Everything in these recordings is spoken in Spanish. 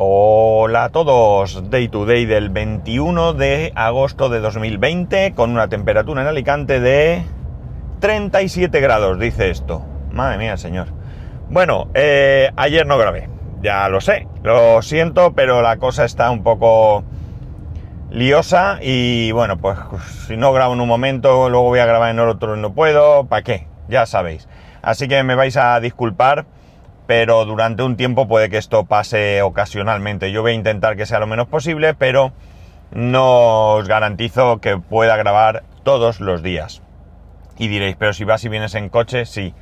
Hola a todos, Day to Day del 21 de agosto de 2020 con una temperatura en Alicante de 37 grados, dice esto. Madre mía, señor. Bueno, eh, ayer no grabé, ya lo sé, lo siento, pero la cosa está un poco liosa y bueno, pues si no grabo en un momento, luego voy a grabar en otro no puedo, ¿para qué? Ya sabéis. Así que me vais a disculpar pero durante un tiempo puede que esto pase ocasionalmente. Yo voy a intentar que sea lo menos posible, pero no os garantizo que pueda grabar todos los días. Y diréis, pero si vas y vienes en coche, sí.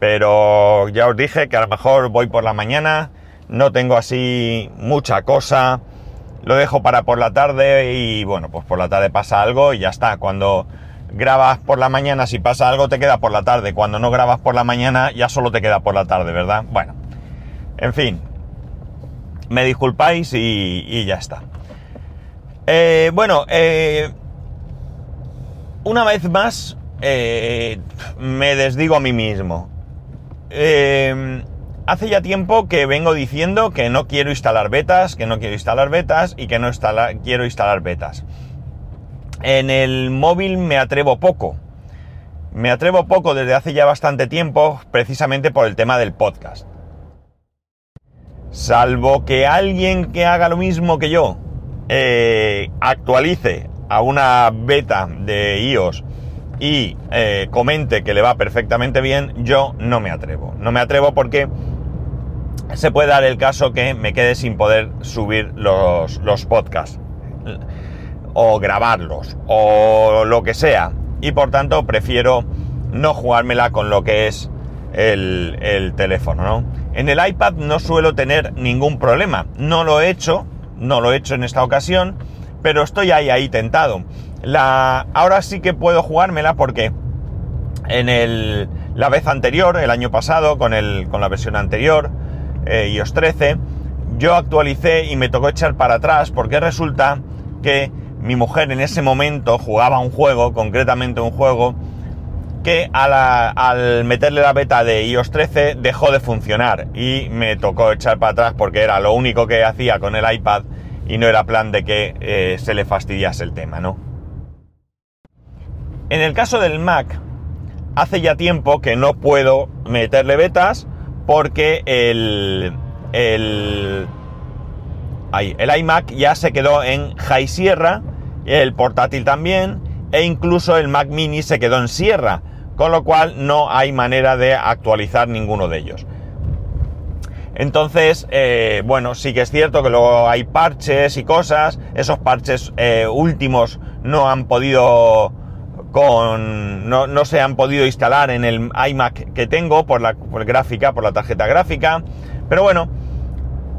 Pero ya os dije que a lo mejor voy por la mañana, no tengo así mucha cosa, lo dejo para por la tarde y bueno, pues por la tarde pasa algo y ya está. Cuando grabas por la mañana, si pasa algo te queda por la tarde. Cuando no grabas por la mañana ya solo te queda por la tarde, ¿verdad? Bueno, en fin. Me disculpáis y, ya está. Eh, bueno, eh, una vez más eh, me desdigo a mí mismo. hace ya tiempo que vengo diciendo que no quiero instalar betas, que no quiero instalar betas y que no quiero instalar betas. En el móvil me atrevo poco. Me atrevo poco desde hace ya bastante tiempo, precisamente por el tema del podcast. Salvo que alguien que haga lo mismo que yo eh, actualice a una beta de iOS y eh, comente que le va perfectamente bien, yo no me atrevo. No me atrevo porque se puede dar el caso que me quede sin poder subir los, los podcasts o grabarlos o lo que sea. Y por tanto prefiero no jugármela con lo que es el, teléfono, ¿no? En el iPad no suelo tener ningún problema. No lo he hecho, no lo he hecho en esta ocasión, pero estoy ahí, ahí tentado. La, ahora sí que puedo jugármela porque en el, la vez anterior, el año pasado, con, el, con la versión anterior, eh, iOS 13, yo actualicé y me tocó echar para atrás porque resulta que mi mujer en ese momento jugaba un juego, concretamente un juego, que al meterle la beta de iOS 13 dejó de funcionar y me tocó echar para atrás porque era lo único que hacía con el iPad y no era plan de que eh, se le fastidiase el tema, ¿no? En el caso del Mac, hace ya tiempo que no puedo meterle betas porque el, el, el iMac ya se quedó en High Sierra el portátil también, e incluso el Mac mini se quedó en sierra, con lo cual no hay manera de actualizar ninguno de ellos. Entonces, eh, bueno, sí que es cierto que luego hay parches y cosas, esos parches eh, últimos no han podido con no, no, se han podido instalar en el iMac que tengo por la gráfica, por la tarjeta gráfica, pero bueno,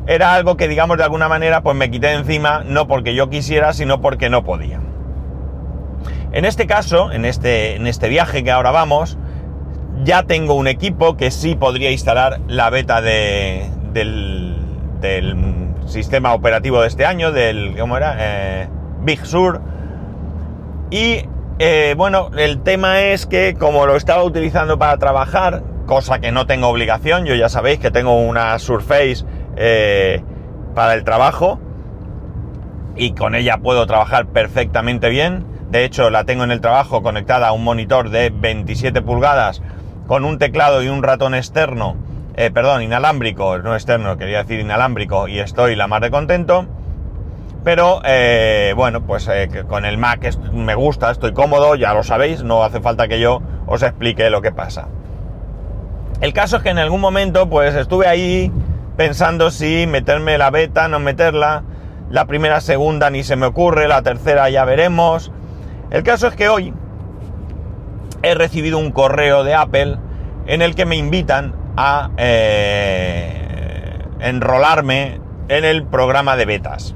era algo que digamos de alguna manera pues me quité encima no porque yo quisiera sino porque no podía. En este caso, en este, en este viaje que ahora vamos, ya tengo un equipo que sí podría instalar la beta de, del, sistema operativo de este año, del, ¿cómo era? Eh, Big Sur. Y eh, bueno, el tema es que como lo estaba utilizando para trabajar, cosa que no tengo obligación, yo ya sabéis que tengo una Surface eh, para el trabajo y con ella puedo trabajar perfectamente bien. De hecho, la tengo en el trabajo conectada a un monitor de 27 pulgadas con un teclado y un ratón externo, eh, perdón, inalámbrico, no externo, quería decir inalámbrico, y estoy la más de contento. Pero eh, bueno, pues con el Mac me gusta, estoy cómodo, ya lo sabéis, no hace falta que yo os explique lo que pasa. El caso es que en algún momento pues estuve ahí pensando si meterme la beta, no meterla. La primera, segunda ni se me ocurre, la tercera ya veremos. El caso es que hoy he recibido un correo de Apple en el que me invitan a eh, enrolarme en el programa de betas.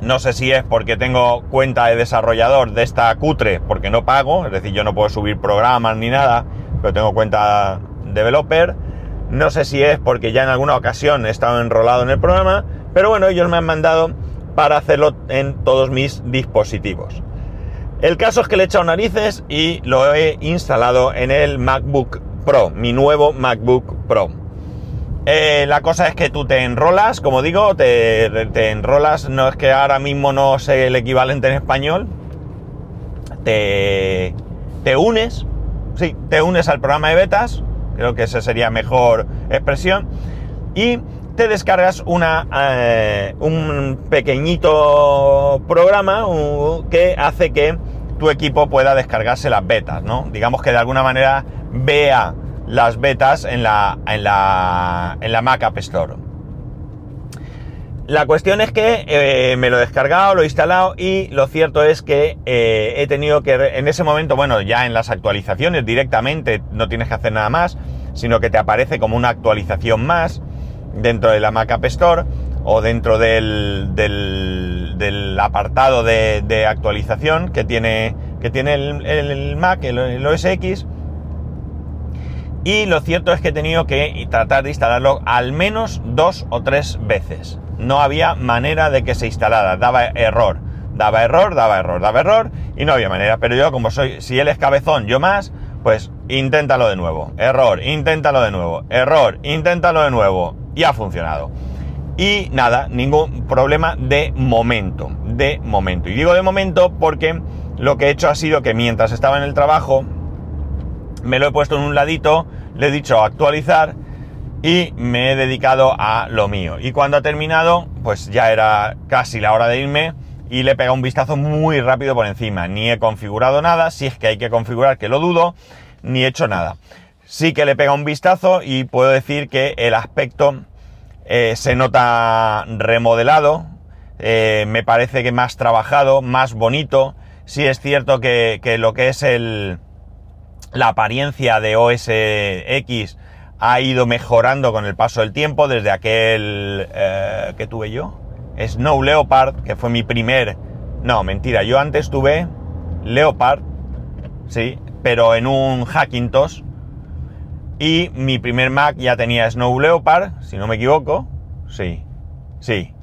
No sé si es porque tengo cuenta de desarrollador de esta cutre, porque no pago, es decir, yo no puedo subir programas ni nada, pero tengo cuenta developer no sé si es porque ya en alguna ocasión he estado enrolado en el programa, pero bueno, ellos me han mandado para hacerlo en todos mis dispositivos. El caso es que le he echado narices y lo he instalado en el MacBook Pro, mi nuevo MacBook Pro. Eh, la cosa es que tú te enrolas, como digo, te, te, enrolas, no es que ahora mismo no sé el equivalente en español, te, te unes, sí, te unes al programa de betas, creo que esa sería mejor expresión, y te descargas una, eh, un pequeñito programa que hace que tu equipo pueda descargarse las betas, ¿no? Digamos que de alguna manera vea las betas en la, en la, en la Mac App Store. La cuestión es que eh, me lo he descargado, lo he instalado y lo cierto es que eh, he tenido que, en ese momento, bueno, ya en las actualizaciones directamente no tienes que hacer nada más, sino que te aparece como una actualización más dentro de la Mac App Store o dentro del, apartado de, actualización que tiene, que tiene el, Mac, el OS X. Y lo cierto es que he tenido que tratar de instalarlo al menos dos o tres veces. No había manera de que se instalara, daba error, daba error, daba error, daba error y no había manera. Pero yo como soy, si él es cabezón, yo más, pues inténtalo de nuevo. Error, inténtalo de nuevo. Error, inténtalo de nuevo. Y ha funcionado. Y nada, ningún problema de momento. De momento. Y digo de momento porque lo que he hecho ha sido que mientras estaba en el trabajo, me lo he puesto en un ladito, le he dicho actualizar y me he dedicado a lo mío. Y cuando ha terminado, pues ya era casi la hora de irme y le he pegado un vistazo muy rápido por encima. Ni he configurado nada, si es que hay que configurar, que lo dudo, ni he hecho nada. Sí que le pega un vistazo y puedo decir que el aspecto eh, se nota remodelado, eh, me parece que más trabajado, más bonito. Sí es cierto que, lo que es el, la apariencia de OS X ha ido mejorando con el paso del tiempo desde aquel eh, que tuve yo, Snow Leopard, que fue mi primer... No, mentira, yo antes tuve Leopard, sí, pero en un Hackintosh. Y mi primer Mac ya tenía Snow Leopard, si no me equivoco. Sí, sí.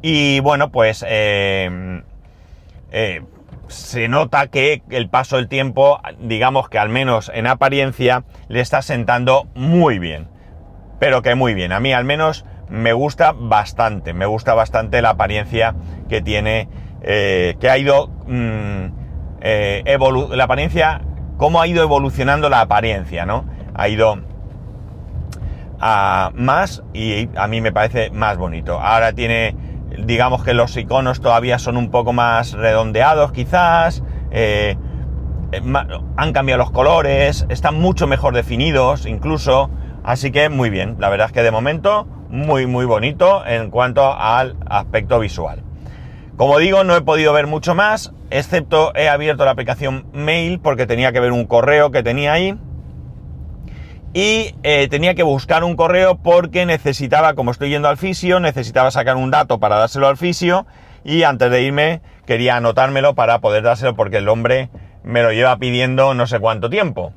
Y bueno, pues eh, eh, se nota que el paso del tiempo, digamos que al menos en apariencia, le está sentando muy bien. Pero que muy bien. A mí al menos me gusta bastante, me gusta bastante la apariencia que tiene, eh, que ha ido, mm, eh, la apariencia, cómo ha ido evolucionando la apariencia, ¿no? Ha ido a más y a mí me parece más bonito. Ahora tiene, digamos que los iconos todavía son un poco más redondeados quizás, eh, han cambiado los colores, están mucho mejor definidos incluso, así que muy bien, la verdad es que de momento muy muy bonito en cuanto al aspecto visual. Como digo, no he podido ver mucho más, excepto he abierto la aplicación Mail porque tenía que ver un correo que tenía ahí. Y eh, tenía que buscar un correo porque necesitaba, como estoy yendo al fisio, necesitaba sacar un dato para dárselo al fisio. Y antes de irme quería anotármelo para poder dárselo porque el hombre me lo lleva pidiendo no sé cuánto tiempo.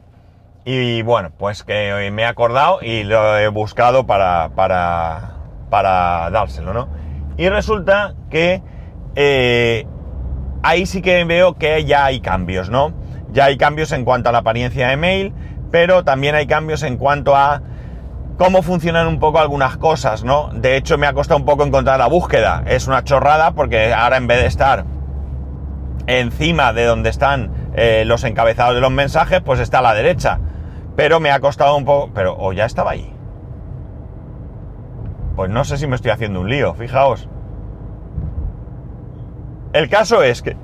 Y bueno, pues que me he acordado y lo he buscado para, para, para dárselo, ¿no? Y resulta que eh, ahí sí que veo que ya hay cambios, ¿no? Ya hay cambios en cuanto a la apariencia de mail, pero también hay cambios en cuanto a cómo funcionan un poco algunas cosas, ¿no? De hecho, me ha costado un poco encontrar la búsqueda. Es una chorrada porque ahora en vez de estar encima de donde están eh, los encabezados de los mensajes, pues está a la derecha. Pero me ha costado un poco... Pero, ¿o ya estaba ahí? Pues no sé si me estoy haciendo un lío, fijaos. El caso es que,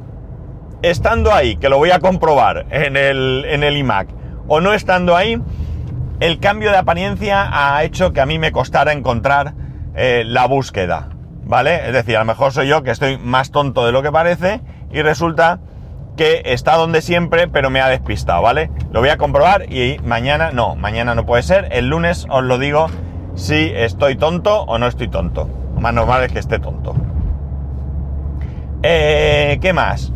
estando ahí, que lo voy a comprobar en el, en el iMac, o no estando ahí, el cambio de apariencia ha hecho que a mí me costara encontrar eh, la búsqueda, ¿vale? Es decir, a lo mejor soy yo que estoy más tonto de lo que parece y resulta que está donde siempre, pero me ha despistado, ¿vale? Lo voy a comprobar y mañana, no, mañana no puede ser, el lunes os lo digo si estoy tonto o no estoy tonto. Más normal es que esté tonto. Eh, ¿Qué más?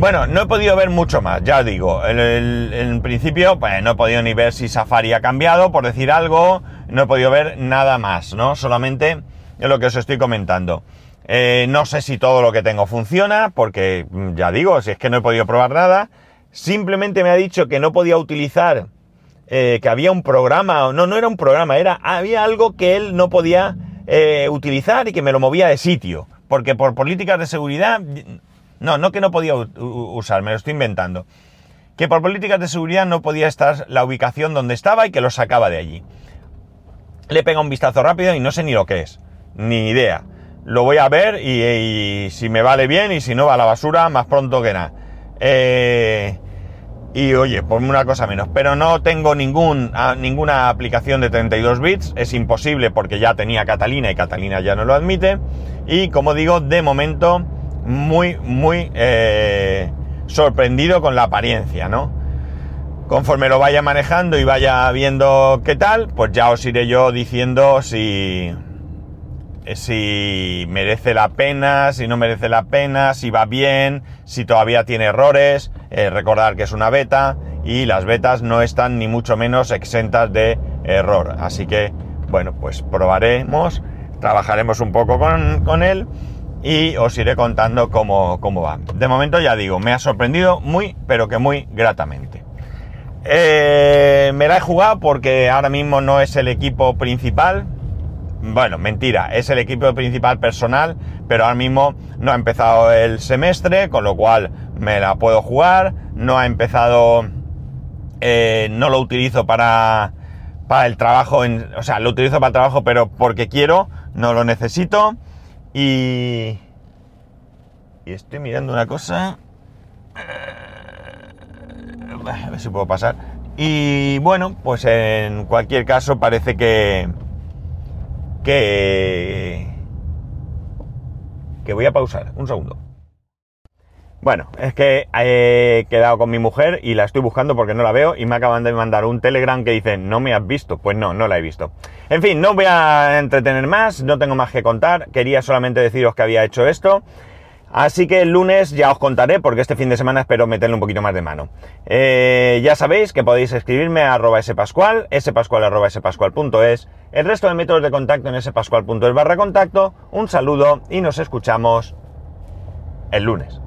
Bueno, no he podido ver mucho más, ya digo. En, principio, pues no he podido ni ver si Safari ha cambiado, por decir algo. No he podido ver nada más, ¿no? Solamente lo que os estoy comentando. Eh, no sé si todo lo que tengo funciona, porque mm, ya digo, si es que no he podido probar nada. Simplemente me ha dicho que no podía utilizar eh, que había un programa, no, no era un programa, era, había algo que él no podía eh, utilizar y que me lo movía de sitio, porque por políticas de seguridad, no, no que no podía usar, me lo estoy inventando, que por políticas de seguridad no podía estar la ubicación donde estaba y que lo sacaba de allí. Le pega un vistazo rápido y no sé ni lo que es, ni idea. Lo voy a ver y, si me vale bien y si no va a la basura más pronto que nada. Eh, y oye, ponme una cosa menos. Pero no tengo ningún, ninguna aplicación de 32 bits. Es imposible porque ya tenía Catalina y Catalina ya no lo admite. Y como digo, de momento, muy, muy eh, sorprendido con la apariencia, ¿no? Conforme lo vaya manejando y vaya viendo qué tal, pues ya os iré yo diciendo si, si merece la pena, si no merece la pena, si va bien, si todavía tiene errores. Eh, recordar que es una beta y las betas no están ni mucho menos exentas de error. Así que, bueno, pues probaremos, trabajaremos un poco con, él y os iré contando cómo, cómo, va. De momento ya digo, me ha sorprendido muy, pero que muy gratamente. Eh, me la he jugado porque ahora mismo no es el equipo principal, bueno, mentira, es el equipo principal personal, pero ahora mismo no ha empezado el semestre, con lo cual me la puedo jugar, no ha empezado, eh, no lo utilizo para, para el trabajo, o sea, lo utilizo para el trabajo, pero porque quiero, no lo necesito, y, y estoy mirando una cosa, eh, a ver si puedo pasar, y bueno, pues en cualquier caso parece que que... que voy a pausar. Un segundo. Bueno, es que he quedado con mi mujer y la estoy buscando porque no la veo y me acaban de mandar un telegram que dice no me has visto. Pues no, no la he visto. En fin, no voy a entretener más, no tengo más que contar. Quería solamente deciros que había hecho esto. Así que el lunes ya os contaré, porque este fin de semana espero meterle un poquito más de mano. Eh, ya sabéis que podéis escribirme a arroba spascual, spascual el resto de métodos de contacto en spascual.es barra contacto. Un saludo y nos escuchamos el lunes.